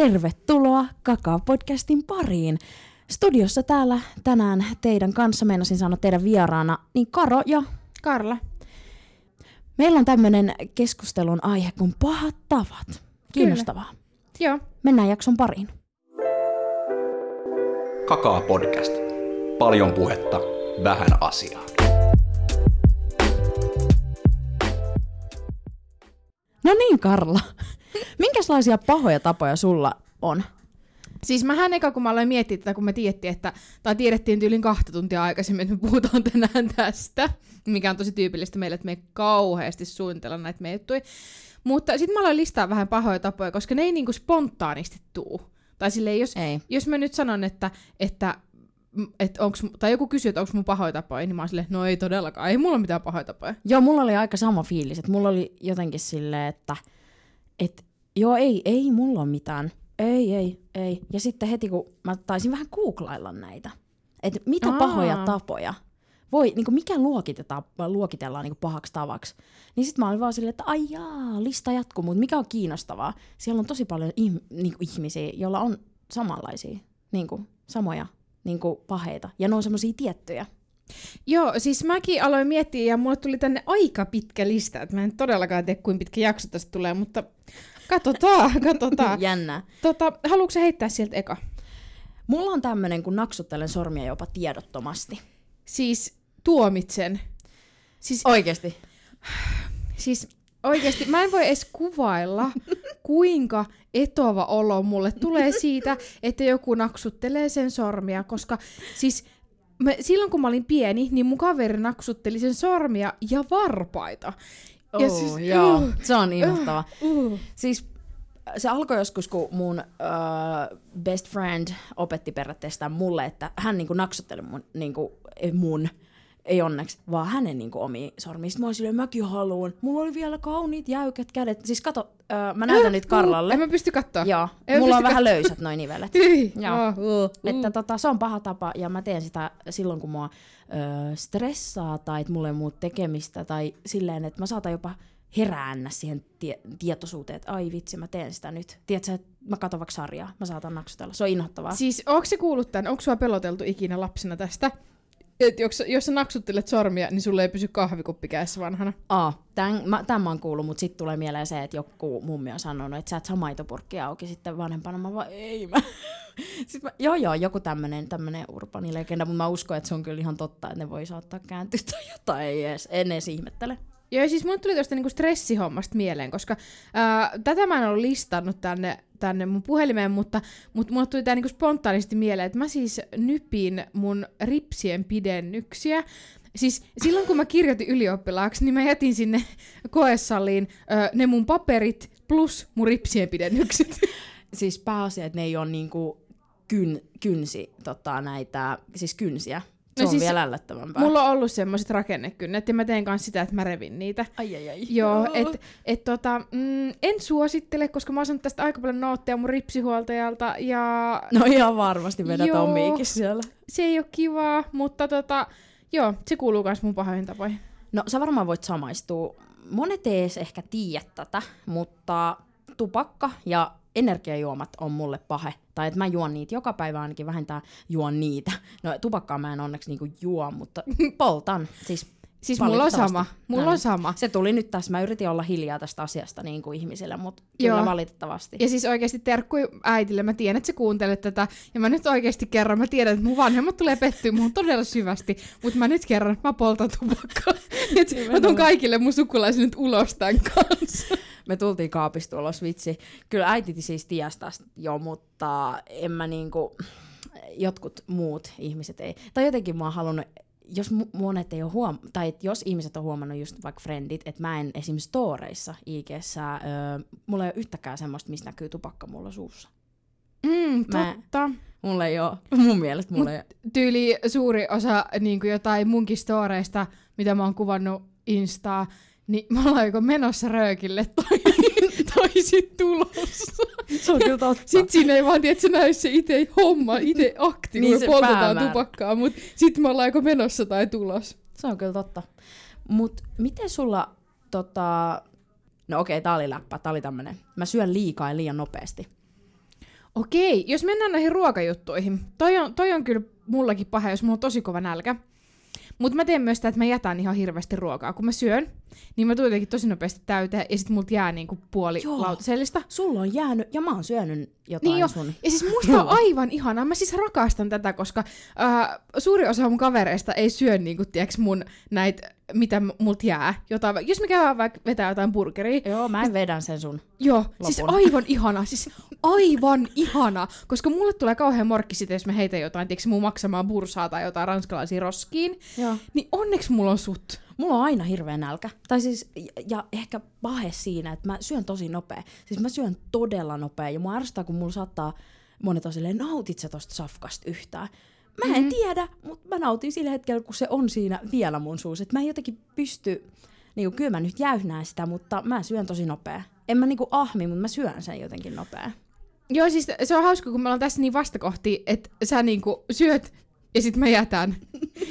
Tervetuloa Kakaa-podcastin pariin. Studiossa täällä tänään teidän kanssa, meinasin sanoa teidän vieraana, niin Karo ja Karla. meillä on tämmöinen keskustelun aihe kuin pahat tavat. Kiinnostavaa. Joo. Mennään jakson pariin. Kakaa podcast. Paljon puhetta, vähän asiaa. No niin, Karla. Minkälaisia pahoja tapoja sulla on? Siis mähän eka, kun mä aloin miettiä tätä, kun me tiedettiin, että, tai tiedettiin tyylin kahta tuntia aikaisemmin, että me puhutaan tänään tästä, mikä on tosi tyypillistä meille, että me ei kauheasti suunnitella näitä meidän juttuja. Mutta sitten mä aloin listaa vähän pahoja tapoja, koska ne ei niinku spontaanisti tuu. Tai silleen, jos, Ei. jos mä nyt sanon, että, että et onks, tai joku kysyy, että onko mun pahoja tapoja, niin mä oon silleen, no ei todellakaan, ei mulla ole mitään pahoja tapoja. Joo, mulla oli aika sama fiilis, että mulla oli jotenkin silleen, että et, joo, ei, ei mulla ole mitään. Ei, ei, ei. Ja sitten heti kun mä taisin vähän googlailla näitä, että mitä Aa. pahoja tapoja voi, niin mikä luokitetaan, luokitellaan niin pahaksi tavaksi, niin sitten mä olin vaan silleen, että ai jaa, lista jatkuu, mutta mikä on kiinnostavaa, siellä on tosi paljon ihm- niin ihmisiä, joilla on samanlaisia, niin kuin, samoja niin kuin paheita, ja ne on semmoisia tiettyjä. Joo, siis mäkin aloin miettiä ja mulle tuli tänne aika pitkä lista, että mä en todellakaan tiedä kuinka pitkä jakso tästä tulee, mutta katsotaan, katsotaan. Jännää. tota, haluatko heittää sieltä eka? Mulla on tämmönen, kun naksuttelen sormia jopa tiedottomasti. Siis tuomitsen. Siis, Oikeesti? siis oikeasti mä en voi edes kuvailla, kuinka etova olo mulle tulee siitä, että joku naksuttelee sen sormia, koska siis mä, silloin kun mä olin pieni, niin mun kaveri naksutteli sen sormia ja varpaita. Ja Oh, siis- joo, uh, se on inhottava. Uh. Siis äh, se alkoi joskus, kun mun uh, best friend opetti periaatteessa mulle, että hän niinku naksutteli mun, niinku, mun, ei onneksi, vaan hänen niinku omia sormia. Sitten mä olin silleen, mäkin haluan. Mulla oli vielä kauniit jäykät kädet. Siis kato, uh, mä näytän nyt Karlalle. En mä pysty katsoa. Joo, En mulla on pysty vähän katsoa. löysät noin nivelet. Joo. Oh, uh, uh. Että tota, se on paha tapa ja mä teen sitä silloin, kun mua ö, stressaa tai että mulla ei muut tekemistä tai silleen, että mä saatan jopa heräännä siihen tie- tietoisuuteen, että ai vitsi, mä teen sitä nyt. Tiedätkö, että mä katon vaikka sarjaa, mä saatan naksutella. Se on inhottavaa. Siis onko se kuullut tämän? Onko sua peloteltu ikinä lapsena tästä? Et jos, jos sä naksuttelet sormia, niin sulle ei pysy kahvikuppi kädessä vanhana. Aa, tämän, mä, tämän mä oon kuullut, mutta sitten tulee mieleen se, että joku mummi on sanonut, että sä et saa maitopurkkia auki sitten vanhempana. Mä vaan, ei mä. Sitten mä, joo joo, joku tämmönen, tämmönen urbani legenda, mutta mä uskon, että se on kyllä ihan totta, että ne voi saattaa kääntyä tai jotain, ei edes, en edes ihmettele. Joo, siis mulle tuli tuosta niinku stressihommasta mieleen, koska ää, tätä mä en ollut listannut tänne, tänne mun puhelimeen, mutta, mutta mulle tuli tää niinku spontaanisti mieleen, että mä siis nypin mun ripsien pidennyksiä. Siis silloin kun mä kirjoitin ylioppilaaksi, niin mä jätin sinne koesaliin ö, ne mun paperit plus mun ripsien pidennykset. siis pääasia, että ne ei ole niinku kyn, kynsi tota, näitä, siis kynsiä. Se No on siis vielä ällöttävämpää. Mulla on ollut semmoiset rakennekynnet ja mä teen kanssa sitä, että mä revin niitä. Ai ai ai. Joo, et, et tota, mm, en suosittele, koska mä oon saanut tästä aika paljon nootteja mun ripsihuoltajalta ja No ihan varmasti vedät Joo. omiikin siellä. se ei ole kivaa, mutta tota, joo, se kuuluu myös mun pahoihin tapoihin. No sä varmaan voit samaistua. Monet ei edes ehkä tiedä tätä, mutta tupakka ja energiajuomat on mulle pahe. Tai että mä juon niitä joka päivä ainakin vähintään juon niitä. No tupakkaa mä en onneksi niinku juo, mutta poltan. Siis Siis mulla on sama, mulla No on sama. Se tuli nyt tässä. Mä yritin olla hiljaa tästä asiasta niin kuin ihmisille, mutta kyllä Joo. valitettavasti. Ja siis oikeasti terkkui äitille, mä tiedän, että sä kuuntelet tätä, ja mä nyt oikeasti kerron, mä tiedän, että mun vanhemmat tulee pettyä muun todella syvästi, mutta mä nyt kerron, että mä poltan tupakkaa. Et mä tuun kaikille mun sukulaisille nyt ulos tämän kanssa. Me tultiin kaapista ulos, vitsi. Kyllä äiti siis tiesi tästä jo, mutta en mä niinku, jotkut muut ihmiset ei. Tai jotenkin mä oon halunnut, jos monet ei ole huom- tai et jos ihmiset on huomannut just vaikka friendit, että mä en esim. storeissa IGssä, öö, mulla ei ole yhtäkään semmoista, missä näkyy tupakka mulla suussa. Mm, Mä- totta. Mulla ei ole, mun mielestä mulla ei ole. tyyli suuri osa niin jotain munkin storeista, mitä mä oon kuvannut Instaa, niin mä ollaan joko menossa röökille tai, tai sit tulossa. Se on kyllä totta. Sitten siinä ei vaan tiedä, että se näy se itse homma, itse akti, kun Niin me poltetaan päämäärä. tupakkaa, mutta sitten me ollaan joko menossa tai tulos. Se on kyllä totta. Mut miten sulla, tota... no okei, tää oli läppä, tää oli tämmönen. Mä syön liikaa ja liian nopeasti. Okei, jos mennään näihin ruokajuttuihin. Toi on, toi on kyllä mullakin paha, jos mulla on tosi kova nälkä. Mutta mä teen myös sitä, että mä jätän ihan hirveästi ruokaa. Kun mä syön, niin mä jotenkin tosi nopeasti täyteen, ja sit multa jää niinku puoli Joo. lautasellista. Sulla on jäänyt, ja mä oon syönyt jotain Niin jo. sun. Ja siis musta on aivan ihanaa. Mä siis rakastan tätä, koska äh, suuri osa mun kavereista ei syö niinku, tiiäks, mun näitä, mitä m- multa jää. Jotain, jos me käydään vaikka vetää jotain burgeria, Joo, mä en vedän sen sun. Joo, siis Lopun. aivan ihana, siis aivan ihana, koska mulle tulee kauhean morkki sitä, jos mä heitän jotain, tiedätkö, mun maksamaan bursaa tai jotain ranskalaisia roskiin, Joo. niin onneksi mulla on sut. Mulla on aina hirveä nälkä. Tai siis, ja, ja ehkä pahe siinä, että mä syön tosi nopea. Siis mä syön todella nopea, ja mua ärsyttää, kun mulla saattaa monet on silleen, nautit sä tosta safkasta yhtään? Mä en mm-hmm. tiedä, mutta mä nautin sillä hetkellä, kun se on siinä vielä mun suussa. Et mä en jotenkin pysty, niinku, kyllä mä nyt jäyhnään sitä, mutta mä syön tosi nopea. En mä niinku ahmi, mutta mä syön sen jotenkin nopea. Joo, siis se on hauska, kun me ollaan tässä niin vastakohti, että sä niinku syöt ja sit mä jätän.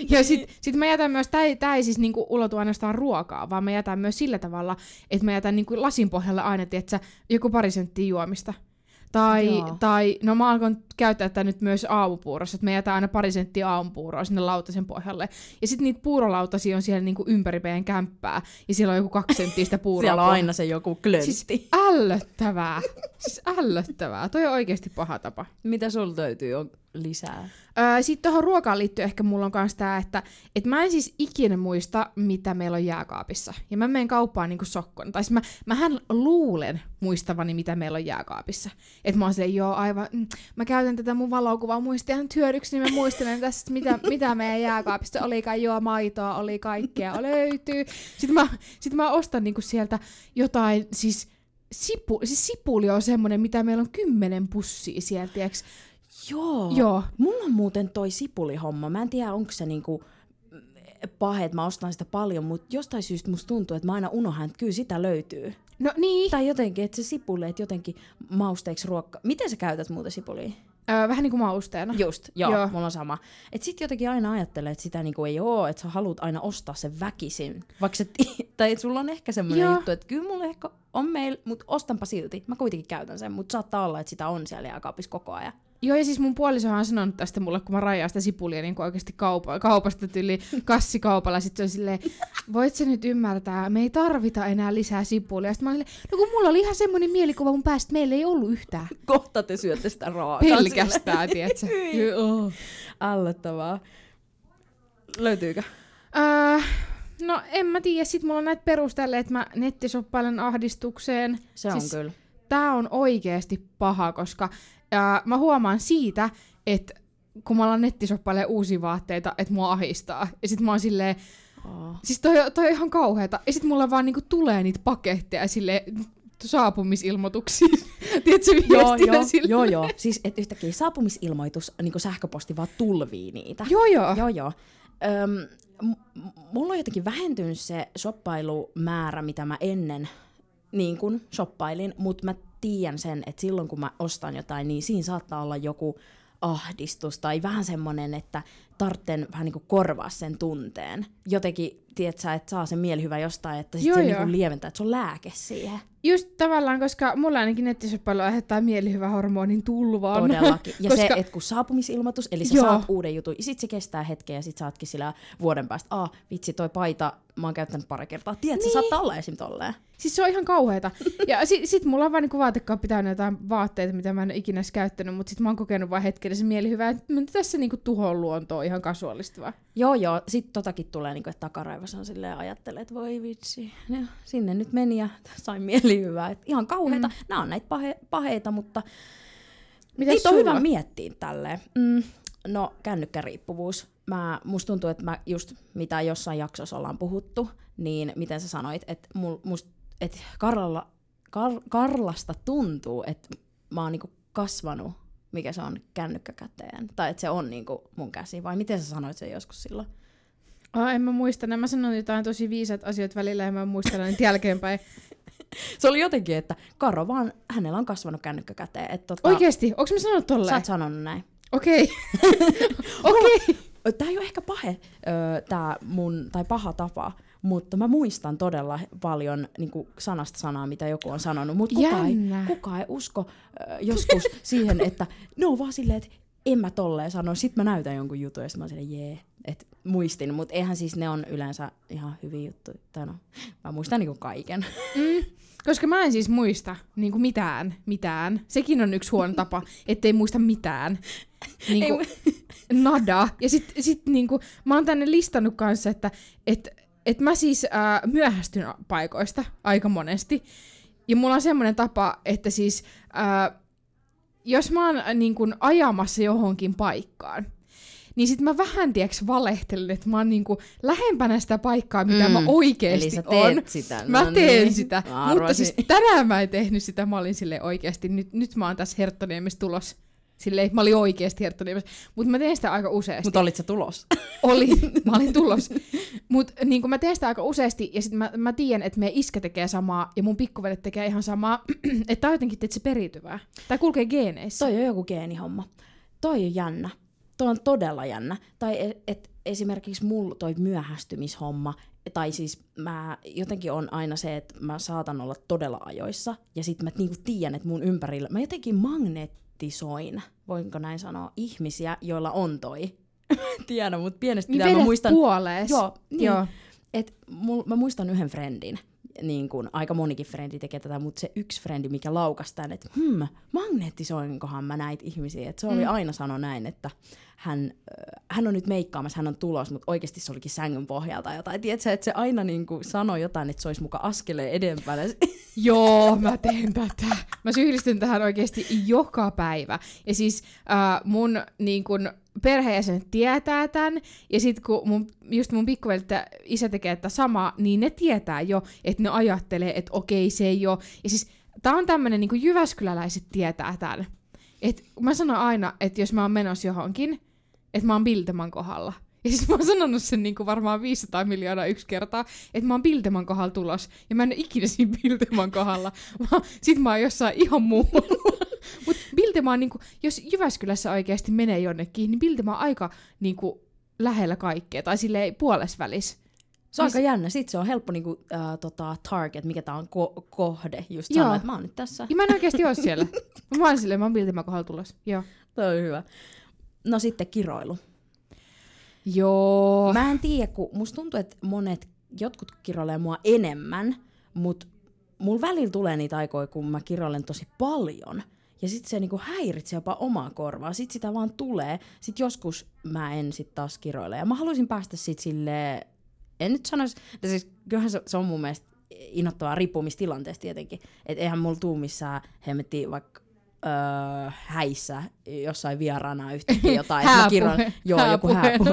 Ja sit, sit mä jätän myös, tää ei, tää ei siis niinku ulotu ainoastaan ruokaa, vaan mä jätän myös sillä tavalla, että mä jätän niinku lasin pohjalle aina, tietsä, joku pari senttiä juomista. Tai, Joo. tai, no mä alkoin käyttää tätä nyt myös aamupuurossa, että mä jätän aina pari senttiä aamupuuroa sinne lautasen pohjalle. Ja sitten niitä puurolautasia on siellä niinku ympäri meidän kämppää, ja siellä on joku kaksi senttiä sitä puuroa. Siellä on aina se joku klöntti. Siis Siis... ällöttävää. Siis ällöttävää. Toi on oikeasti paha tapa. Mitä sul löytyy on lisää? Öö, Sitten tuohon ruokaan liittyen ehkä mulla on myös tää, että et mä en siis ikinä muista, mitä meillä on jääkaapissa. Ja mä menen kauppaan niinku sokkona. Tai siis mä, mähän luulen muistavani, mitä meillä on jääkaapissa. Et mä oon silleen, joo aivan, mm, mä käytän tätä mun valokuvaa muistihan hyödyksi, niin mä muistelen tästä, mitä, mitä meidän jääkaapissa olikaan. Joo, maitoa oli kaikkea, löytyy. Sitten mä, sit mä ostan niinku sieltä jotain, siis Sipu, siis sipuli on semmonen, mitä meillä on kymmenen pussia sieltä, tiiäks? Joo. Joo. Mulla on muuten toi sipulihomma. Mä en tiedä, onko se niinku pahe, että mä ostan sitä paljon, mutta jostain syystä musta tuntuu, että mä aina unohan, että kyllä sitä löytyy. No niin. Tai jotenkin, että se sipuli, että jotenkin mausteeksi ruokka. Miten sä käytät muuten sipulia? Öö, vähän niin kuin mausteena. Just, joo, Joo. mulla on sama. Et sit jotenkin aina ajattelee, että sitä niinku ei oo, että sä haluat aina ostaa sen väkisin. Vaikka se, tai että sulla on ehkä semmoinen juttu, että kyllä mulla ehkä on meillä, mutta ostanpa silti. Mä kuitenkin käytän sen, mutta saattaa olla, että sitä on siellä jääkaapissa koko ajan. Joo, ja siis mun puolisohan on sanonut tästä mulle, kun mä rajaan sitä sipulia niin oikeasti kaupa- kaupasta tyli kassikaupalla. Sitten se on silleen, voit sä nyt ymmärtää, me ei tarvita enää lisää sipulia. Sitten mä olin no kun mulla oli ihan semmoinen mielikuva mun päästä, meillä ei ollut yhtään. Kohta te syötte sitä raakaa. Pelkästään, tiedätkö? Joo. Allettavaa. Löytyykö? Öö, no en mä tiedä, sit mulla on näitä perusteelle, että mä nettisoppailen ahdistukseen. Se on Siis- kyllä. Tää on oikeasti paha, koska ää, mä huomaan siitä, että kun mä alan nettisoppailemaan uusia vaatteita, että mua ahistaa. Ja sit mä oon silleen, Oh. siis toi, toi on ihan kauheeta. Ja sit mulla vaan niinku tulee niitä paketteja silleen, saapumisilmoituksia. Tiedätkö Joo, viestinä joo, silleen? joo, joo. Siis et yhtäkkiä saapumisilmoitus, niin sähköposti vaan tulvii niitä. Joo, joo. Joo, joo. Öm, mulla on jotenkin vähentynyt se shoppailumäärä, mitä mä ennen niin kun shoppailin, mutta mä tiedän sen, että silloin kun mä ostan jotain, niin siinä saattaa olla joku ahdistus tai vähän semmonen, että tartten vähän niin kuin korvaa sen tunteen. Jotenkin, tiedät sä, että saa sen mielihyvä jostain, että sit Joo, se joo. niin lieventää, että se on lääke siihen. Just tavallaan, koska mulla ainakin nettisoppailu aiheuttaa mielihyvä hormonin tulvaan. Todellakin. Ja koska... se, että kun saapumisilmoitus, eli sä Joo. saat uuden jutun, ja sit se kestää hetken, ja sit saatkin sillä vuoden päästä, aa, vitsi, toi paita, mä oon käyttänyt pari kertaa. Tiedätkö, niin. se saattaa olla esim. tolleen. Siis se on ihan kauheeta. Ja sit, sit mulla on vaan niinku vaatekaappi täynnä jotain vaatteita, mitä mä en ole ikinä käyttänyt, mutta sit mä oon kokenut vaan hetkellisen mielihyvää, että mä tässä niinku tuhoon luontoa ihan kasuaalistavaa. Joo, joo. Sitten totakin tulee, niin kuin, että takaraivassa on silleen ajattelee, että voi vitsi. No, sinne nyt meni ja sain mielihyvää. Et ihan kauheita. Mm. Nämä on näitä pahe, paheita, mutta Mitäs niitä on sulla? hyvä miettiä tälleen. Mm, no, kännykkäriippuvuus. Mä, musta tuntuu, että mä just mitä jossain jaksossa ollaan puhuttu, niin miten sä sanoit, että mul, must, et Karlalla, Kar, Karlasta tuntuu, että mä oon niinku kasvanut, mikä se on kännykkä käteen. Tai että se on niinku mun käsi. Vai miten sä sanoit sen joskus silloin? Oh, en mä muista. Nämä sanon jotain tosi viisaat asioita välillä ja mä muistan niitä jälkeenpäin. Se oli jotenkin, että Karo vaan, hänellä on kasvanut kännykkä käteen. Et tota, Oikeesti? Onko mä sanonut Sä tolleen? oot sanonut näin. Okei. Okei. Tää ei ole ehkä pahe, tää mun, tai paha tapa, mutta mä muistan todella paljon niin kuin sanasta sanaa, mitä joku on sanonut, mutta kukaan ei, kukaan ei usko äh, joskus siihen, että ne on vaan silleen, että en mä tolleen sano, sit mä näytän jonkun jutun, ja sit mä oon silleen, jee, että muistin, mutta eihän siis ne on yleensä ihan hyviä juttuja, tai no, mä muistan niinku kaiken. Mm, koska mä en siis muista niin kuin mitään, mitään. Sekin on yksi huono tapa, ettei muista mitään. Niin kuin, nada. Ja sit, sit niin kuin, mä oon tänne listannut kanssa, että et, et mä siis ää, myöhästyn paikoista aika monesti. Ja mulla on semmoinen tapa, että siis ää, jos mä oon äh, niin kuin, ajamassa johonkin paikkaan, niin sit mä vähän tieks valehtelen, että mä oon niinku lähempänä sitä paikkaa, mitä Mm. mä oikeesti Eli sä on. teet sitä. Mä no teen niin. sitä, Mä mutta siis tänään mä en tehnyt sitä, mä olin sille oikeasti, nyt, nyt mä oon tässä Herttoniemessä tulos. Silleen, mä olin oikeasti Herttoniemessä, mutta mä teen sitä aika useasti. Mutta olit sä tulos? Oli, mä olin tulos. Mutta niin mä teen sitä aika useasti, ja sitten mä, mä tiedän, että meidän iskä tekee samaa, ja mun pikkuvelet tekee ihan samaa, että tää on jotenkin että se periytyvää. Tää kulkee geeneissä. Toi on joku geenihomma. Toi on jännä. Toi on todella jännä. Tai et, et esimerkiksi mulla toi myöhästymishomma, tai siis mä jotenkin on aina se, että mä saatan olla todella ajoissa, ja sit mä niinku tiedän, että mun ympärillä, mä jotenkin magnetisoin, voinko näin sanoa, ihmisiä, joilla on toi. tiedä, mutta pienestä Niin pitää mä muistan... puolees. Joo, niin. Joo. Et mul, mä muistan yhden friendin, niin kun, aika monikin frendi tekee tätä, mutta se yksi frendi, mikä laukasi tän, että hmm, magnetisoinkohan mä näitä ihmisiä. Et se oli Mm. aina sano näin, että hän, äh, hän on nyt meikkaamassa, hän on tulos, mutta oikeasti se olikin sängyn pohjalta jotain. Tiedätkö, että se aina niin kuin sanoi jotain, että se olisi muka askeleen edempänä. Joo, mä teen tätä. Mä syyllistyn tähän oikeasti joka päivä. Ja siis äh, mun niin kun, perheenjäsenet tietää tämän, ja sit kun mun, just mun pikkuvelit ja isä tekee tätä samaa, niin ne tietää jo, että ne ajattelee, että okei, se ei ole. Ja siis tää on tämmönen, niin kuin Jyväskyläläiset tietää tämän. Et mä sanon aina, että jos mä oon menossa johonkin, että mä oon Bilteman kohdalla. Ja siis mä oon sanonut sen niin kuin varmaan 500 miljoonaa yksi kertaa, että mä oon Bilteman kohdalla tulos. Ja mä en ole ikinä siinä Bilteman kohdalla, vaan sit mä oon jossain ihan muualla. Mut Biltema on niinku, jos Jyväskylässä oikeasti menee jonnekin, niin Biltema on aika niinku lähellä kaikkea, tai silleen puolesvälis. Se on Niin aika jännä. Sitten se on helppo niinku, äh, tota, target, mikä tää on ko- kohde. Just sanoa, että mä oon nyt tässä. Ja mä en oikeasti ole siellä. Mä oon silleen, mä oon Biltema kohdalla tulos. Joo. Toi on hyvä. No sitten kiroilu. Joo. Mä en tiedä, kun musta tuntuu, että monet, jotkut kiroilee mua enemmän, mutta mulla välillä tulee niitä aikoja, kun mä kiroilen tosi paljon. Ja sit se niinku häiritsee jopa omaa korvaa. Sit sitä vaan tulee. Sit joskus mä en sit taas kiroile. Ja mä haluaisin päästä sit silleen, en nyt sanoisi, että siis kyllähän se, se on mun mielestä innoittavaa riippumistilanteesta tietenkin. Että eihän mulla tuu missään hemmettiin vaikka öö, häissä jossain vieraana yhtäkkiä jotain. että mä Hääpuhe. kiroilen. Joo, joku hääpuhe.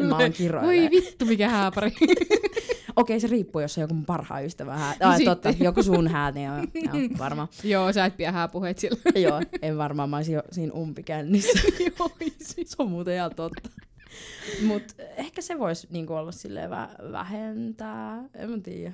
mä oon kiroille. Voi vittu, mikä hääpari. Okei, se riippuu, jos on joku mun parhaan ystävän hää. Ai, sitten. totta, joku sun hää, niin on, joo, varmaan. Joo, sä et pidä hääpuheet sillä. joo, en varmaan, mä olisin jo siinä umpikännissä. Joo, se on muuten ihan totta. Mut ehkä se voisi niinku olla silleen vä- vähentää, en mä tiedä.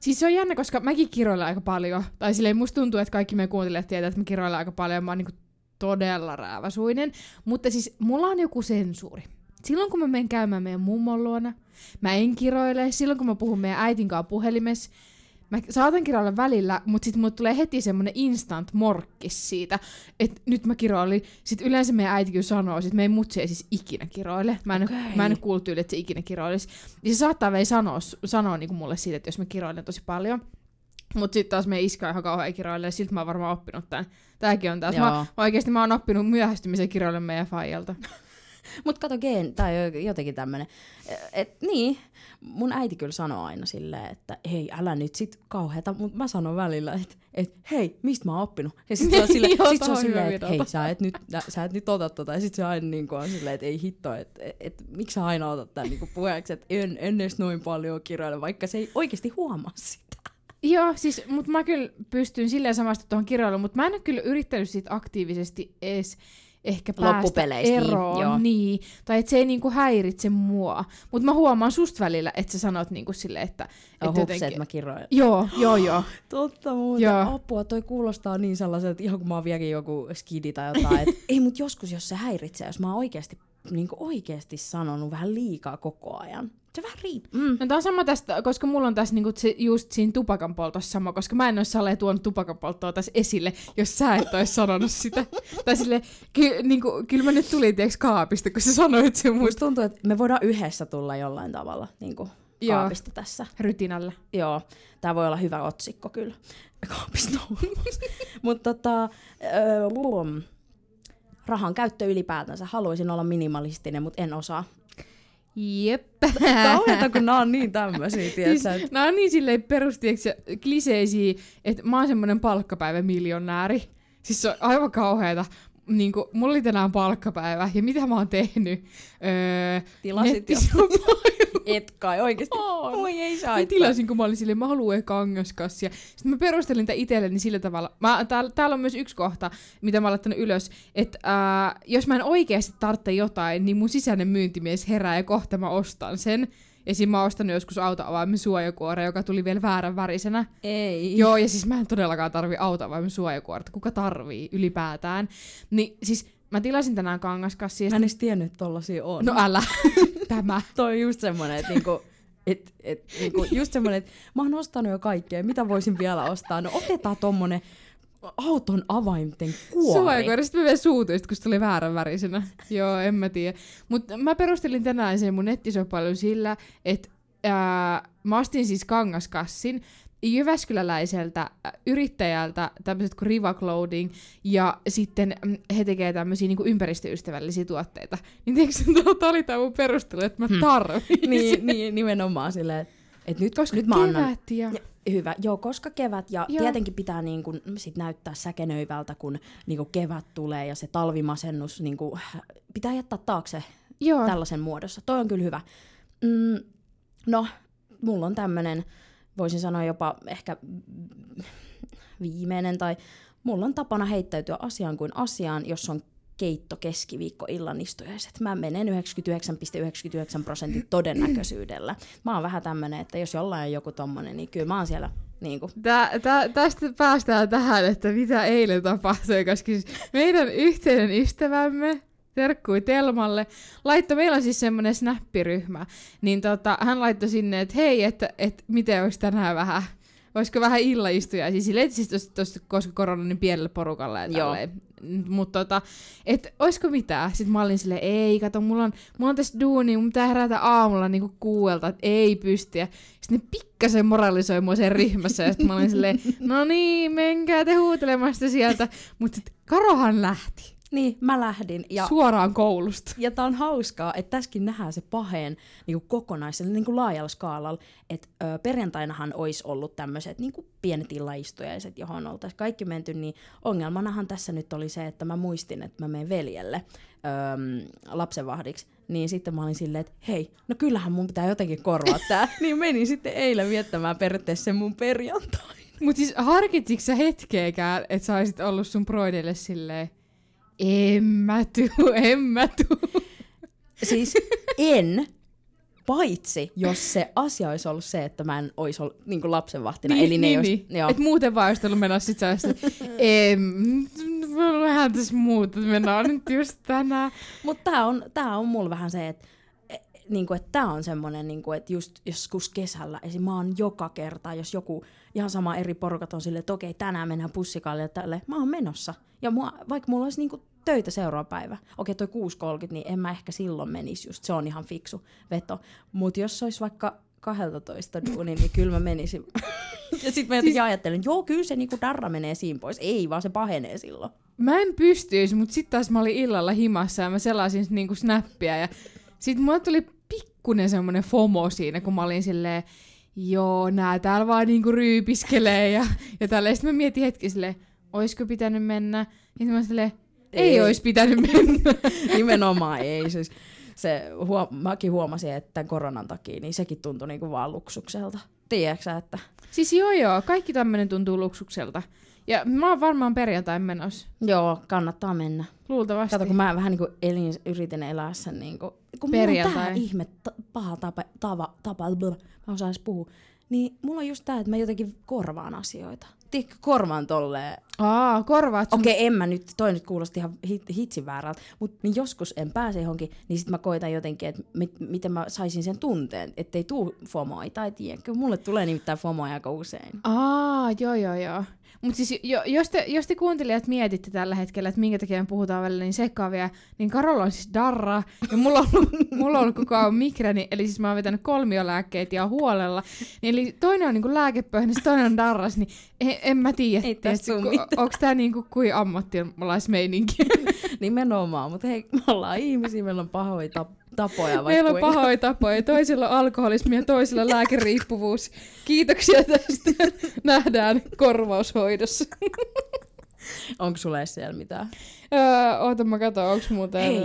Siis se on jännä, koska mäkin kiroilen aika paljon. Tai silleen musta tuntuu, että kaikki meidän kuuntelijat tietää, että mä kiroilen aika paljon. Mä oon niinku todella rääväsuinen. Mutta siis mulla on joku sensuuri. Silloin kun mä menen käymään meidän mummon luona, mä en kiroile. Silloin kun mä puhun meidän äitin kanssa puhelimessa, mä saatan kiroilla välillä, mutta sitten mulle tulee heti semmonen instant morkkis siitä, että nyt mä kiroilin. Sitten yleensä meidän äiti kyllä sanoo, että meidän mutsi ei siis ikinä kiroile. Mä en, Okei. mä en kuullut yli, että se ikinä kiroilisi. Ja se saattaa vielä sanoa, sanoa niinku mulle siitä, että jos mä kiroilen tosi paljon. Mutta sitten taas iskä on ihan kauhean kiroille, ja siltä mä oon varmaan oppinut tämän. Tääkin on taas. Mä, oikeasti mä oon oppinut myöhästymisen kiroille meidän faijalta. Mut kato, gen, tai jotenkin tämmönen. Et, niin, mun äiti kyllä sanoo aina silleen, että hei, älä nyt sit kauheeta, mutta mä sanon välillä, että et, hei, mistä mä oon oppinut? Ja sit se on, sille, Joo, sit se on silleen, että hei, sä et nyt, sä et nyt ota tota. Ja sit se aina niin on silleen, että ei hitto, että et, et, miksi sä aina otat tän niin puheeksi, että en, en edes noin paljon kiroile, vaikka se ei oikeasti huomaa sitä. Joo, siis, mutta mä kyllä pystyn silleen samasta tuohon kiroiluun, mutta mä en ole kyllä yrittänyt siitä aktiivisesti edes ehkä päästä niin, eroon. joo. niin, tai että se ei niinku häiritse mua. Mutta mä huomaan susta välillä, että sä sanot niinku silleen, että... Oh, että hups, että mä kiroilen. Joo, joo, joo. Totta muuten. Joo. Apua, toi kuulostaa niin sellaiselta, että ihan kun mä oon vieläkin joku skidi tai jotain. Et, ei, mut joskus jos se häiritsee, jos mä oon oikeasti, niin oikeasti sanonut vähän liikaa koko ajan. Se vähän riippuu. Mm. No tää on sama tästä, koska mulla on tässä niinku se, just siinä tupakan poltossa sama, koska mä en ole Sale tuonut tupakan polttoa tässä esille, jos sä et ois sanonut sitä. tai sille, ky, niinku, kyllä mä nyt tulin tiiäks kaapista, kun sä sanoit sen mun Musta tuntuu, että me voidaan yhdessä tulla jollain tavalla niin kuin Joo. kaapista tässä. rytinällä. Joo, tää voi olla hyvä otsikko kyllä. Kaapista Mutta tota, öö, rahan käyttö ylipäätänsä. Haluaisin olla minimalistinen, mutta en osaa. Jep. Kauheeta, kun nää on niin tämmöisiä, Siis, tiedätkö? että- nää on niin silleen perustiiäks kliseisiä, että mä oon semmonen palkkapäivämiljonääri. Siis se on aivan kauheeta. Niinku, mulla oli tänään palkkapäivä, ja mitä mä oon tehnyt? Öö, Tilasit jo. Et kai oikeesti. On. Oi ei saa. Mä tilasin, kun mä olin silleen, mä haluan kangaskassia. Sitten mä perustelin tätä itselleni sillä tavalla. Mä, täällä, täällä on myös yksi kohta, mitä mä oon laittanut ylös, että ää, jos mä en oikeasti tarvitse jotain, niin mun sisäinen myyntimies herää ja kohta mä ostan sen. Esim. mä oon ostanut joskus autoavaimen suojakuore, joka tuli vielä väärän värisenä. Ei. Joo, ja siis mä en todellakaan tarvi autoavaimen suojakuorta. Kuka tarvii ylipäätään? Niin siis mä tilasin tänään kangaskassia. Mä en edes tiennyt, että tollasia on. No älä. Tämä. toi on just semmonen, että niinku, et, et, niinku, just semmonen, että mä oon ostanut jo kaikkea, mitä voisin vielä ostaa? No otetaan tommonen auton avainten kuori. Suojakoira, sitten mä vielä suutuin, kun se tuli väärän värisenä. Joo, en mä tiedä. Mutta mä perustelin tänään sen mun nettisopailun sillä, että ää, mä ostin siis kangaskassin Jyväskyläläiseltä ä, yrittäjältä tämmöiset kuin Riva Clothing, ja sitten mm, he tekee tämmöisiä niinku ympäristöystävällisiä tuotteita. Niin tiedätkö, tää oli tää mun perustelu, että mä Hmm. tarvitsin. niin, niin, nimenomaan silleen, että nyt, Koska nyt mä annan... kevät ja... Ja, hyvä, joo, koska kevät, ja Joo. joo. tietenkin pitää niin kun, sit näyttää säkenöivältä, kun niin kun kevät tulee, ja se talvimasennus niin kun, pitää jättää taakse Joo. tällaisen muodossa. Toi on kyllä hyvä. Mm, no, mulla on tämmönen, voisin sanoa jopa ehkä viimeinen, tai mulla on tapana heittäytyä asiaan kuin asiaan, jos on keitto keskiviikko illan istujaiset. Mä menen 99,99 prosentin todennäköisyydellä. Mä oon vähän tämmönen, että jos jollain on joku tommonen, niin kyllä mä oon siellä niinku, Tää, tä, tästä päästään tähän, että mitä eilen tapahtui, koska siis meidän yhteinen ystävämme, terkkui Telmalle, laittoi, meillä on siis semmoinen snappiryhmä, niin tota, hän laittoi sinne, että hei, että, että miten olisi tänään vähän, olisiko vähän illaistuja, siis silleen, siis tosta, koska korona on niin pienelle porukalle ja tälleen. Mutta tota, että olisiko mitään? Sitten mä olin silleen, ei, kato, mulla on, mulla on tässä duuni, mun pitää herätä aamulla niinku kuuelta, että ei pysty. Sitten ne pikkasen moralisoi mua sen ryhmässä, ja sitten mä olin silleen, no niin, menkää te huutelemasta sieltä. Mutta sitten Karohan lähti niin mä lähdin. Ja suoraan koulusta. Ja tää on hauskaa, että tässäkin nähdään se paheen niin kokonaisella niin laajalla skaalalla, että perjantainahan olisi ollut tämmöiset niin pienet illaistujaiset, johon oltaisiin kaikki menty, niin ongelmanahan tässä nyt oli se, että mä muistin, että mä menen veljelle ö, lapsenvahdiksi, niin sitten mä olin silleen, että hei, no kyllähän mun pitää jotenkin korvaa tää. niin menin sitten eilen viettämään periaatteessa sen mun perjantai. Mutta siis harkitsitko sä hetkeäkään, että sä olisit ollut sun broidille silleen, en mä tuu, en mä tuu. Siis en, paitsi jos se asia olisi ollut se, että mä en olisi ollut niin lapsenvahtina. Niin, eli ne niin, olisi, niin. joo. Et muuten vaan olisi ollut menossa sit em, vähän tässä muuta, mennään nyt just tänään. Mutta tää on, tää on mulla vähän se, että niinku, et tää on semmonen, niinku, että just joskus kesällä, esim. mä oon joka kerta, jos joku ihan sama eri porukat on silleen, että okei, tänään mennään pussikalle ja tälle, mä oon menossa. Ja mua, vaikka mulla olisi niinku töitä seuraava päivä, okei toi 6.30, niin en mä ehkä silloin menisi just, se on ihan fiksu veto. Mutta jos se olisi vaikka 12 duuni, niin kyllä mä menisin. ja sitten mä jotenkin siis... ajattelin, joo, kyllä se niinku darra menee siinä pois. Ei, vaan se pahenee silloin. Mä en pystyisi, mutta sitten taas mä olin illalla himassa ja mä selasin niinku snappia ja sitten mulle tuli pikkunen semmonen FOMO siinä, kun mä olin silleen, joo, nää täällä vaan niinku ryypiskelee ja, ja tälleen. Sitten mä mietin hetki silleen, oisko pitänyt mennä? Ja sitten mä silleen, ei, ei olisi pitänyt mennä. Nimenomaan ei. Siis se, huo, mäkin huomasin, että tämän koronan takia niin sekin tuntui niinku vaan luksukselta. Tiedätkö että... siis joo joo, kaikki tämmönen tuntuu luksukselta. Ja mä oon varmaan perjantain menossa. Joo, kannattaa mennä. Luultavasti. Kato, kun mä vähän niinku elin, yritin elää sen niinku... Kun mulla on tää Perjantai. ihme ta- paha tapa, tava, tapa blö, mä osaan edes puhua. Niin mulla on just tää, että mä jotenkin korvaan asioita. tiedätkö, korvan tolleen. Aa, korvaat sun... Okei, okay, en mä nyt, toi nyt kuulosti ihan hit, hitsin väärältä, mutta niin joskus en pääse johonkin, niin sit mä koitan jotenkin, että mit, miten mä saisin sen tunteen, ettei tuu FOMOa, tai tiedätkö, mulle tulee nimittäin FOMOa aika usein. Aa, joo joo joo. Mutta siis jo, jos, te, jos te kuuntelijat mietitte tällä hetkellä, että minkä takia me puhutaan välillä niin sekkaavia, niin Karolla on siis darra, ja mulla on ollut, mulla on ollut koko ajan migräni, eli siis mä oon vetänyt kolmiolääkkeitä ja huolella. Niin, eli toinen on niinku lääkepöhne, toinen on darras, niin en, en mä tiedä, onko tää niinku kuin ammattilaismeininki. Nimenomaan, mutta hei, me ollaan ihmisiä, meillä on pahoja tap- tapoja. vaikka Meillä on kuinka. pahoja tapoja, toisella on alkoholismi ja toisella lääkeriippuvuus. Kiitoksia tästä. Nähdään korvaushoidossa. Onko sulla edes siellä mitään? Öö, oota mä katson, onks muuta Hei.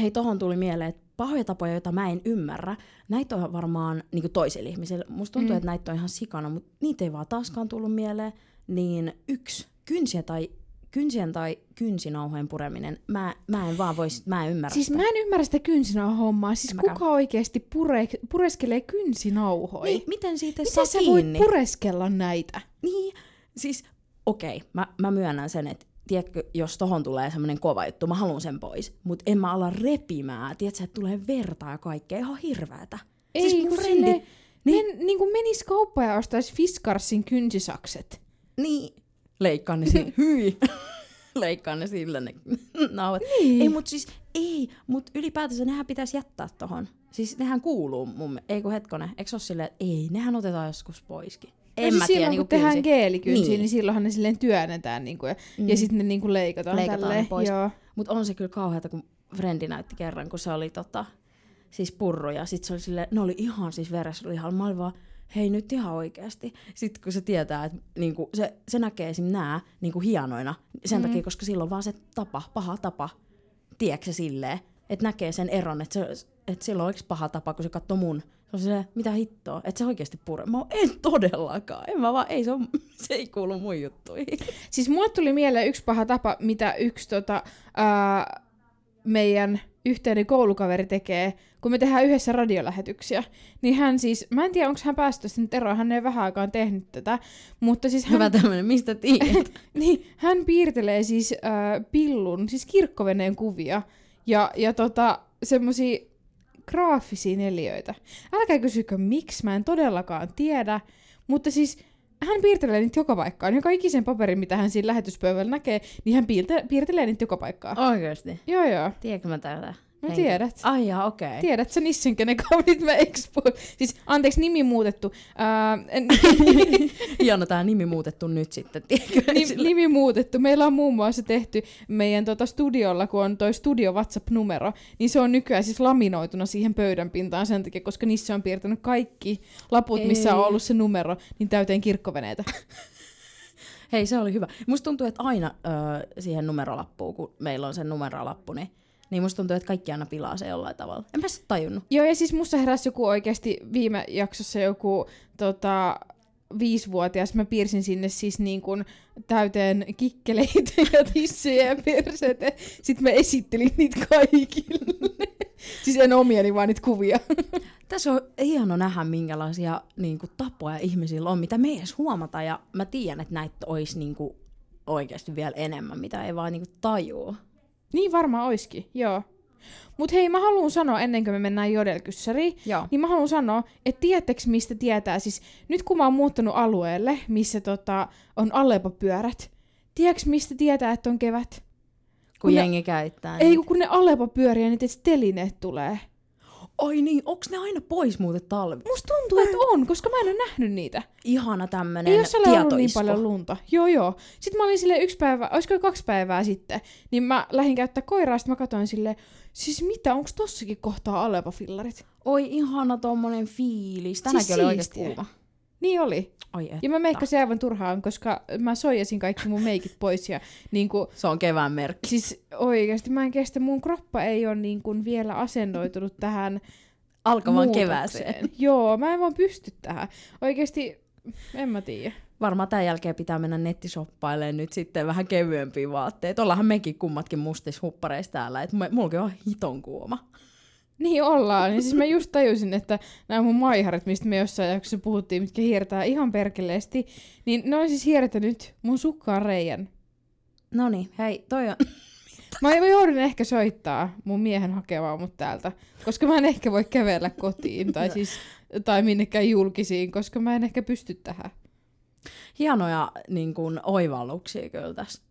Hei, tohon tuli mieleen, että pahoja tapoja, joita mä en ymmärrä, näitä on varmaan niin toisille ihmisille. Musta tuntuu, mm. että näitä on ihan sikana, mutta niitä ei vaan taaskaan tullut mieleen. Niin yksi, kynsiä tai, kynsien tai kynsinauhojen pureminen, mä, mä en vaan vois, mä en ymmärrä Siis sitä. mä en ymmärrä sitä kynsinauhommaa. Siis En kuka mäkään. oikeesti pure, pureskelee kynsinauhoja? Niin, miten siitä Miten saa sä kiinni? voit pureskella näitä? Niin, siis okei, okay, mä, mä myönnän sen, että tiedätkö, jos tohon tulee semmoinen kova juttu, mä haluan sen pois. Mutta en mä ala repimään, tiedätkö, että tulee verta ja kaikkea, ihan hirveätä. Ei, siis mun kun frendi, silleen- niin, Men, niin kuin menis kauppaan ja ostaisi Fiskarsin kynsisakset. niin, leikkaan ne sille, hyi, leikkaan ne sille ne nauhat. Niin. Ei, mut siis, ei, mut ylipäätänsä nehän pitäisi jättää tohon. Siis nehän kuuluu mun, ei kun hetkonen, eikö se ole silleen, että ei, nehän otetaan joskus poiskin. En No siis mä tiedä, silloin, niin kun tehdään geelikynsiä, niin. Niin. niin silloinhan ne silleen työnnetään niinku, ja, mm. ja sitten ne niinku leikataan, Leikataan ne tälleen. pois. Joo. Mutta on se kyllä kauheata, kun Frendi näytti kerran, kun se oli tota, siis purru, ja sit se oli sille, ne oli ihan siis veressä lihalla. Mä olin vaan, hei nyt ihan oikeasti. Sitten kun se tietää, että niinku, se, se näkee esim. nää niinku hienoina, sen Mm. mm. takia, koska silloin vaan se tapa, paha tapa, tiedätkö se silleen, että näkee sen eron, että, se, että silloin on paha tapa, kun se katsoo mun. Se on silleen, mitä hittoa, että se oikeasti pure. Mä oon, en todellakaan, en mä vaan, ei se, on, se ei kuulu mun juttuihin. Siis mulle tuli mieleen yksi paha tapa, mitä yksi tota, ää, meidän yhteinen koulukaveri tekee, kun me tehdään yhdessä radiolähetyksiä. Niin hän siis, mä en tiedä onko hän päässyt tästä nyt eroon, hän ei vähän aikaan tehnyt tätä, mutta siis hän, Hyvä tämmönen, mistä tiedät? niin, hän piirtelee siis ää, pillun, siis kirkkoveneen kuvia ja, ja tota, semmosia graafisia neliöitä. Älkää kysykö miksi, mä en todellakaan tiedä, mutta siis hän piirtelee niitä joka paikkaan. Joka ikisen paperin, mitä hän siinä lähetyspöydällä näkee, niin hän piirte- piirtelee niitä joka paikkaan. Oikeesti. Joo, joo. Tiedätkö mä tätä? No Ei. tiedät. Ai jaa, okei. Okay. Tiedät sä Nissen, kenen kaunit mä expo... Siis, anteeksi, nimi muutettu. Ää, Hieno tää nimi muutettu nyt sitten, tiedätkö? Ni, Sillä- nimi muutettu. Meillä on muun muassa tehty meidän tota studiolla, kun on toi studio WhatsApp-numero, niin se on nykyään siis laminoituna siihen pöydän pintaan sen takia, koska niissä on piirtänyt kaikki laput, missä on Ei. ollut se numero, niin täyteen kirkkoveneitä. Hei, se oli hyvä. Musta tuntuu, että aina öö, siihen numerolappuun, kun meillä on se numerolappu, niin, niin musta tuntuu, että kaikki aina pilaa se jollain tavalla. En mä sitä tajunnut. Joo, ja siis musta heräsi joku oikeasti viime jaksossa joku tota, viisivuotias. Mä piirsin sinne siis niin kuin täyteen kikkeleitä ja tissejä ja perseitä. Sitten mä esittelin niitä kaikille. siis en omiani, vaan niitä kuvia. Tässä on hieno nähdä, minkälaisia niin kuin, tapoja ihmisillä on, mitä me ei edes huomata. Ja mä tiedän, että näitä olisi niin kuin, oikeasti vielä enemmän, mitä ei vaan niin kuin, tajua. Niin varmaan oiskin, joo. Mut hei, mä haluan sanoa ennen kuin me mennään jodelkyssäriin, Joo. niin mä haluan sanoa, että tiettekö mistä tietää, siis nyt kun mä oon muuttanut alueelle, missä tota, on Aleppo-pyörät, tiedätkö mistä tietää, että on kevät? Kun, Kun ne- jengi käyttää. Ei, niitä. kun, ne Aleppo-pyöriä, niin telineet tulee. Oi niin, onks ne aina pois muuten talvi? Musta tuntuu, että on, koska mä en ole nähnyt niitä. Ihana tämmönen Ei jos ole ollut niin paljon lunta. Joo, joo. Sitten mä olin sille yksi päivä, olisiko kaksi päivää sitten, niin mä lähdin käyttää koiraa, sitten mä katsoin sille, siis mitä, onko tossakin kohtaa Aleppo-fillarit? Oi, ihana tommonen fiilis. Tänäkin Siis oli oikeesti kuuma. Niin oli. Oi. Ja mä meikkasin aivan turhaan, koska mä soijasin kaikki mun meikit pois ja niin kuin, Se on kevään merkki. siis oikeasti mä en kestä, mun kroppa ei ole niin kuin vielä asennoitunut tähän Alkavaan kevääseen. Joo, mä en vaan pysty tähän. Oikeasti, en mä tiedä. Varmaan tämän jälkeen pitää mennä nettishoppailemaan nyt sitten vähän kevyempiä vaatteita. Ollaanhan mekin kummatkin mustis huppareissa täällä, että mulki on hiton kuuma. Niin ollaan. Ja siis mä just tajusin, että nämä mun maiharit, mistä me jossain jaksossa puhuttiin, mitkä hiertää ihan perkeleesti, niin ne on siis hiertänyt mun sukkaan reijän. No niin, hei, toi on... Mä joudun ehkä soittaa mun miehen hakemaan mut täältä, koska mä en ehkä voi kävellä kotiin tai siis tai minnekään julkisiin, koska mä en ehkä pysty tähän. Hienoja niin kuin, oivalluksia kyllä tässä.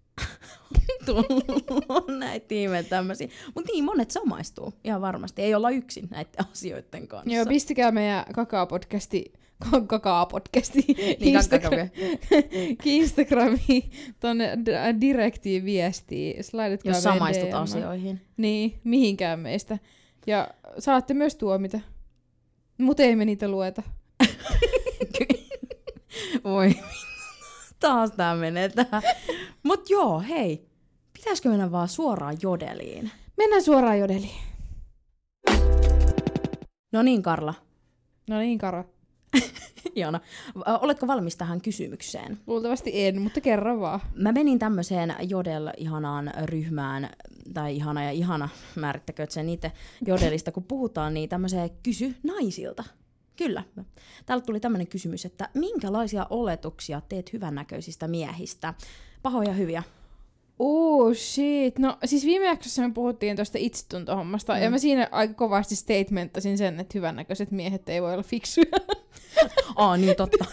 Tullut näitä tiimejä tämmöisiä. Mutta niin, monet samaistuu ihan varmasti. Ei olla yksin näiden asioiden kanssa. Joo, pistäkää meidän kakao-podcasti kakao-podcasti Niin, Instagram, Instagramiin tonne d- direktiin viestiä. Slaidatkaa Jos samaistut DM. asioihin. Niin, mihinkään meistä. Ja saatte myös tuomita. Mutta ei me niitä lueta. Voi taas tää menee tähän. Mut joo, hei. Pitäisikö mennä vaan suoraan jodeliin? Mennään suoraan jodeliin. No niin, Karla. No niin. Ihana. Ö, Oletko valmis tähän kysymykseen? Luultavasti en, mutta kerran vaan. Mä menin tämmöiseen Jodel-ihanaan ryhmään, tai ihana ja ihana, määrittäkö sen itse Jodelista, kun puhutaan, niin tämmöiseen kysy naisilta. Kyllä. Täältä tuli tämmöinen kysymys, että minkälaisia oletuksia teet hyvännäköisistä miehistä? Pahoja hyviä. Oh shit. No siis viime jaksossa me puhuttiin tuosta itsetuntohommasta, mm. ja mä siinä aika kovasti statementasin sen, että hyvännäköiset miehet ei voi olla fiksuja. Aa, niin totta.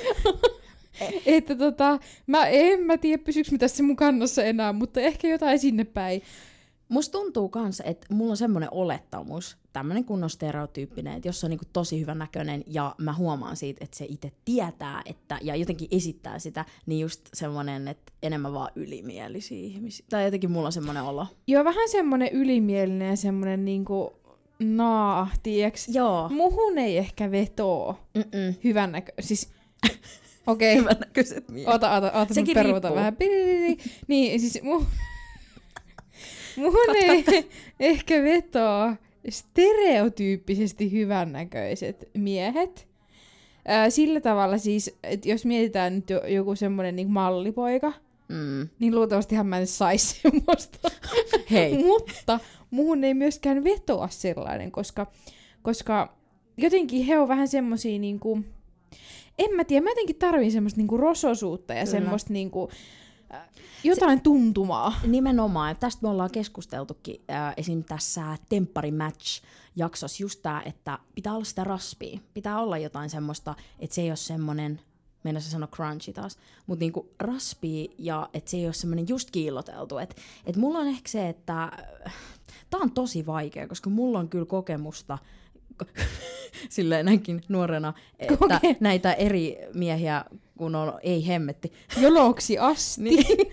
että tota, mä en mä tiedä pysyykö mä tässä mun kannassa enää, mutta ehkä jotain sinne päin. Musta tuntuu kans, että mulla on semmoinen olettamus, tämmöinen kunnon stereotyyppinen, että jos se on niinku tosi hyvän näköinen ja mä huomaan siitä, että se itse tietää että, ja jotenkin esittää sitä, niin just semmoinen, että enemmän vaan ylimielisiä ihmisiä. Tai jotenkin mulla on semmoinen olo. Joo, vähän semmonen ylimielinen ja semmonen niinku naa, tiiäks. Joo. Muhun ei ehkä vetoo Mm-mm. hyvän näkö... Siis, okei. Hyvän näköiset miehet. Ota, ota, ota, Sekin vähän. Niin, siis mu... muhun ei ehkä vetoo stereotyyppisesti hyvännäköiset miehet. Sillä tavalla siis, että jos mietitään nyt jo, joku semmonen niin mallipoika, Mm. niin luultavastihan mä en sais semmoista. Hei. Mutta muhun ei myöskään vetoa sellainen, koska, koska jotenkin he on vähän semmosia niinku, en mä tiedä, mä jotenkin tarvin semmoista niinku rososuutta ja Kyllä. semmoista niinku, jotain Se... tuntumaa. Nimenomaan, tästä me ollaan keskusteltukin äh, esim. tässä Temppari Match-jaksossa just tää, että pitää olla sitä raspia. Pitää olla jotain semmoista, että se ei ole semmoinen, mennä se sano crunchy taas, mutta niinku raspia ja että se ei ole semmoinen just kiilloteltu. Et, et mulla on ehkä se, että tää on tosi vaikea, koska mulla on kyllä kokemusta silleen näinkin nuorena, että Koke- näitä eri miehiä, kun on ei hemmetti. Joloksi asti.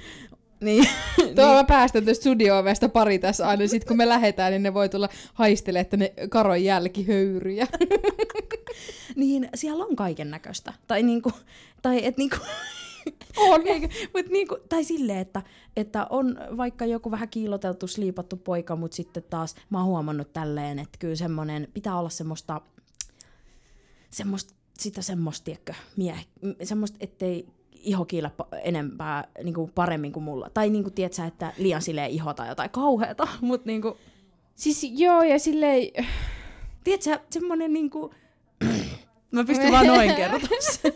Niin, niin, Tuo mä päästän tuosta studio-ovesta pari tässä aina, sit kun me lähetään, niin ne voi tulla haistelemaan, että ne karon jälkihöyryjä. niin siellä on kaiken näköistä. Tai niinku, tai et niinku, On. mut niinku, tai silleen, että, että on vaikka joku vähän kiiloteltu, sliipattu poika, mutta sitten taas mä oon huomannut tälleen, että kyllä semmonen, pitää olla semmoista, semmoista, sitä semmoista, tiedätkö, miehe, m- semmoista, ettei iho kiillä enempää niinku paremmin kuin mulla. Tai niinku, tiedätkö, että liian silleen iho tai jotain kauheata, mutta niinku, Siis joo, ja silleen, tiedätkö, semmonen niinku, mä pystyn vaan noin kertomaan sen.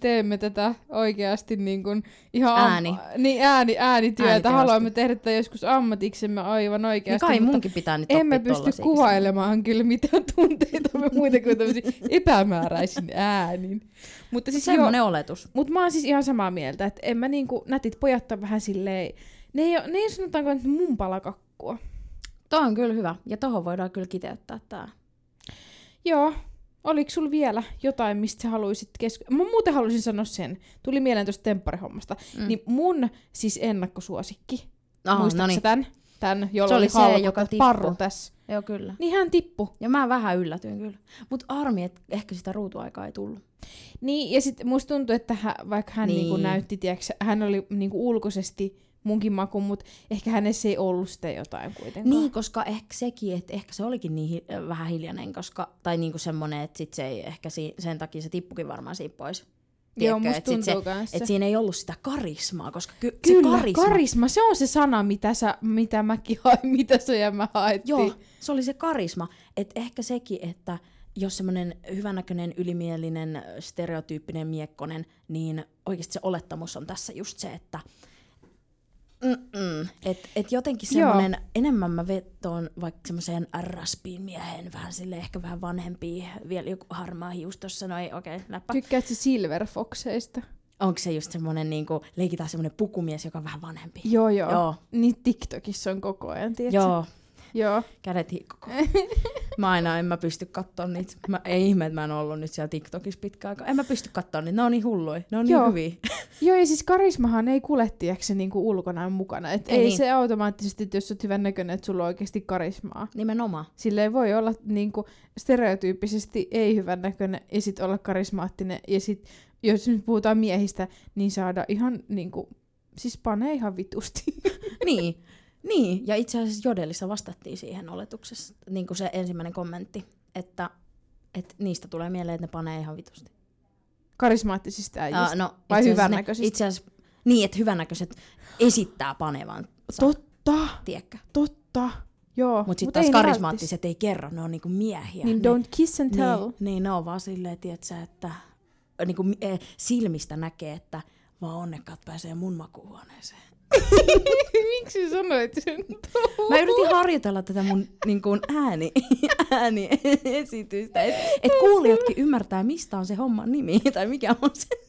teemme tätä oikeasti niin kuin ihan Ääni. niin ääni, äänityötä. Haluamme tehdä tätä joskus ammatiksemme aivan Niin oikeasti. kai mutta munkin pitää nyt emme pysty kuvailemaan kyllä mitään tunteita me muita kuin tämmöisiä epämääräisin äänin. Mutta siis Semmoinen oletus. mut mä oon siis ihan samaa mieltä, että en mä niinku, nätit pojat on vähän silleen, ne ei, ne ei sanotaanko nyt mun palakakkua. Tuo on kyllä hyvä. Ja tohon voidaan kyllä kiteyttää tää. Joo, oliko sul vielä jotain, mistä sä haluaisit keskustella? Mä muuten haluaisin sanoa sen, tuli mieleen tuosta tempparihommasta, mm. niin mun siis ennakkosuosikki, Aha, muistatko no sä niin. tän? Tän, jolla Se oli se, halko, joka parru tässä. Joo, kyllä. Niin hän tippu. Ja mä vähän yllätyin kyllä. Mut armi, että ehkä sitä ruutuaikaa ei tullut. Niin, ja sitten musta tuntui, että hän, vaikka hän niin. niinku Niin. näytti, tiiäks, hän oli niinku ulkoisesti munkin maku, mutta ehkä hänessä ei ollut sitä jotain kuitenkaan. Niin, koska ehkä sekin, että ehkä se olikin niin hi- vähän hiljainen, koska, tai niinku semmonen, että sit se ei ehkä si- sen takia se tippukin varmaan siitä pois. Joo, musta se, tuntuu kanssa. et siinä ei ollut sitä karismaa, koska ky- Kyllä, se karisma, karisma, se on se sana, mitä, sä, mitä mäkin hain, mitä sä ja mä haettiin. Joo, se oli se karisma. Et ehkä sekin, että jos semmoinen hyvännäköinen, ylimielinen, stereotyyppinen miekkonen, niin oikeasti se olettamus on tässä just se, että Mm-mm. Et, et jotenkin semmoinen, enemmän mä vetoon vaikka semmoiseen raspiin miehen, vähän sille ehkä vähän vanhempi, vielä joku harmaa hius tossa, no ei okei, okay, läppä. Tykkäät sä Silver Foxeista? Onko se just semmoinen, niinku, leikitään semmoinen pukumies, joka on vähän vanhempi? Joo, joo. Joo. Niin TikTokissa on koko ajan, tiedätkö? Joo, Joo. kädet hikkoko. mä aina en mä pysty katsoa niitä. Mä, ei ihme, että mä en ollut nyt siellä TikTokissa pitkään aikaa. En mä pysty katsoa niitä, ne on niin hulluja, ne on niin Joo. hyviä. Joo, ja siis karismahan ei kulje, tiedätkö, niinku ulkonaan mukana. Et Ei ei, niin. se automaattisesti, että jos oot hyvän näköinen, että sulla on oikeasti karismaa. Nimenomaan. Sille ei voi olla niinku, stereotyyppisesti ei hyvän näköinen ja sit olla karismaattinen. Ja sit, jos nyt puhutaan miehistä, niin saada ihan niinku, siis panee ihan vitusti. niin, niin, ja itse asiassa Jodelissa vastattiin siihen oletuksessa, niin kuin se ensimmäinen kommentti, että, että niistä tulee mieleen, että ne panee ihan vitusti. Karismaattisista äijistä. Aa, no, vai itse hyvännäköisistä? Ne, itse asiassa, niin, että hyvännäköiset esittää panevan, Totta, tiedätkö? totta. Joo. Mutta sitten taas karismaattiset ei kerro, ne on niinku miehiä. Niin ne, don't kiss and tell. Niin, niin ne on vaan silleen, tiedätkö, että niinku, eh, silmistä näkee, että vaan onnekkaat pääsee mun makuuhuoneeseen. Miksi sanoit sen Mä yritin harjoitella tätä mun niin kuin ääni, ääniesitystä, että et kuulijatkin ymmärtää, mistä on se homman nimi, tai mikä on se.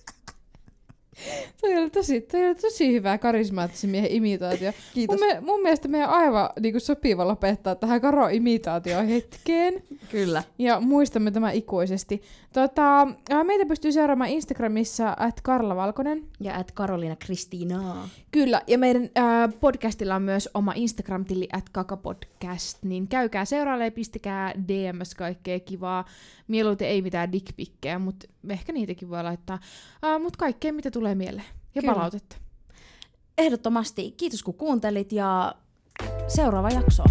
Toi oli tosi, toi oli tosi hyvä karismaattisen miehen imitaatio. Kiitos. Mun, me, mun mielestä meidän aivan niin sopiva lopettaa tähän Karo-imitaatioon hetkeen. Kyllä. Ja muistamme tämä ikuisesti. Tota, meitä pystyy seuraamaan Instagramissa at Karla Valkonen. Ja at Karoliina Kristiinaa. Kyllä, ja meidän ää, podcastilla on myös oma Instagram-tili at kakapodcast, niin käykää seuraalle, pistäkää DMS kaikkea kivaa. Mieluiten ei mitään dickpikkejä, mutta ehkä niitäkin voi laittaa. Ää, mutta kaikkea, mitä tulee mieleen. Ja Kyllä. palautetta. Ehdottomasti kiitos kun kuuntelit ja seuraava jakso.